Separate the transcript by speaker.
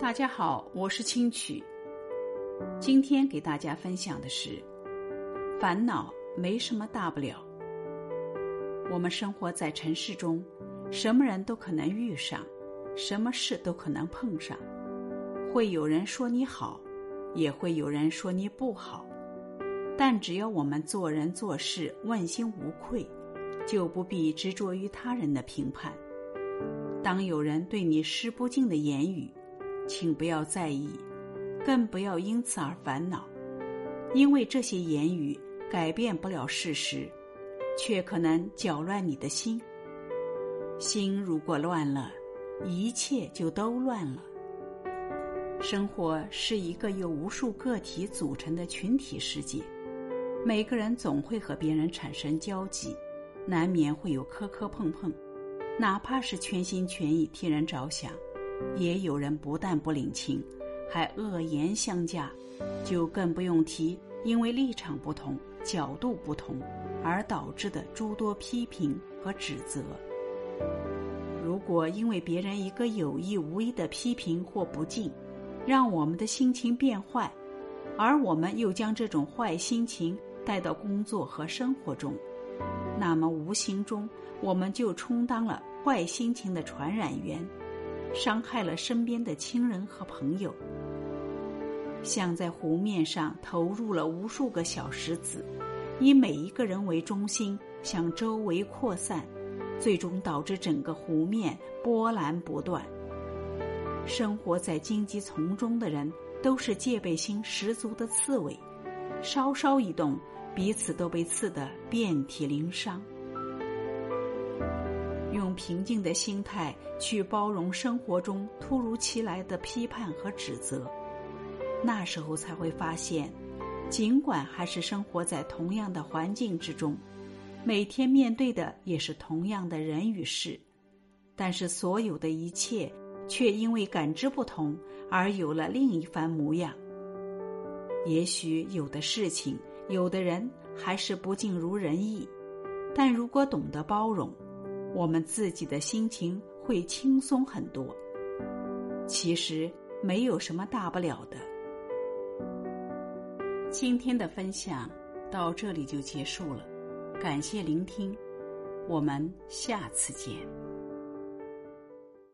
Speaker 1: 大家好，我是清曲。今天给大家分享的是：烦恼没什么大不了。我们生活在城市中，什么人都可能遇上，什么事都可能碰上。会有人说你好，也会有人说你不好。但只要我们做人做事问心无愧，就不必执着于他人的评判。当有人对你施不敬的言语，请不要在意，更不要因此而烦恼，因为这些言语改变不了事实，却可能搅乱你的心。心如果乱了，一切就都乱了。生活是一个由无数个体组成的群体世界，每个人总会和别人产生交集，难免会有磕磕碰碰。哪怕是全心全意替人着想，也有人不但不领情，还恶言相加，就更不用提因为立场不同、角度不同而导致的诸多批评和指责。如果因为别人一个有意无意的批评或不敬，让我们的心情变坏，而我们又将这种坏心情带到工作和生活中，那么无形中我们就充当了。坏心情的传染源，伤害了身边的亲人和朋友，像在湖面上投入了无数个小石子，以每一个人为中心向周围扩散，最终导致整个湖面波澜不断。生活在荆棘丛中的人都是戒备心十足的刺猬，稍稍一动，彼此都被刺得遍体鳞伤。平静的心态去包容生活中突如其来的批判和指责，那时候才会发现，尽管还是生活在同样的环境之中，每天面对的也是同样的人与事，但是所有的一切却因为感知不同而有了另一番模样。也许有的事情、有的人还是不尽如人意，但如果懂得包容。我们自己的心情会轻松很多。其实没有什么大不了的。今天的分享到这里就结束了，感谢聆听，我们下次见。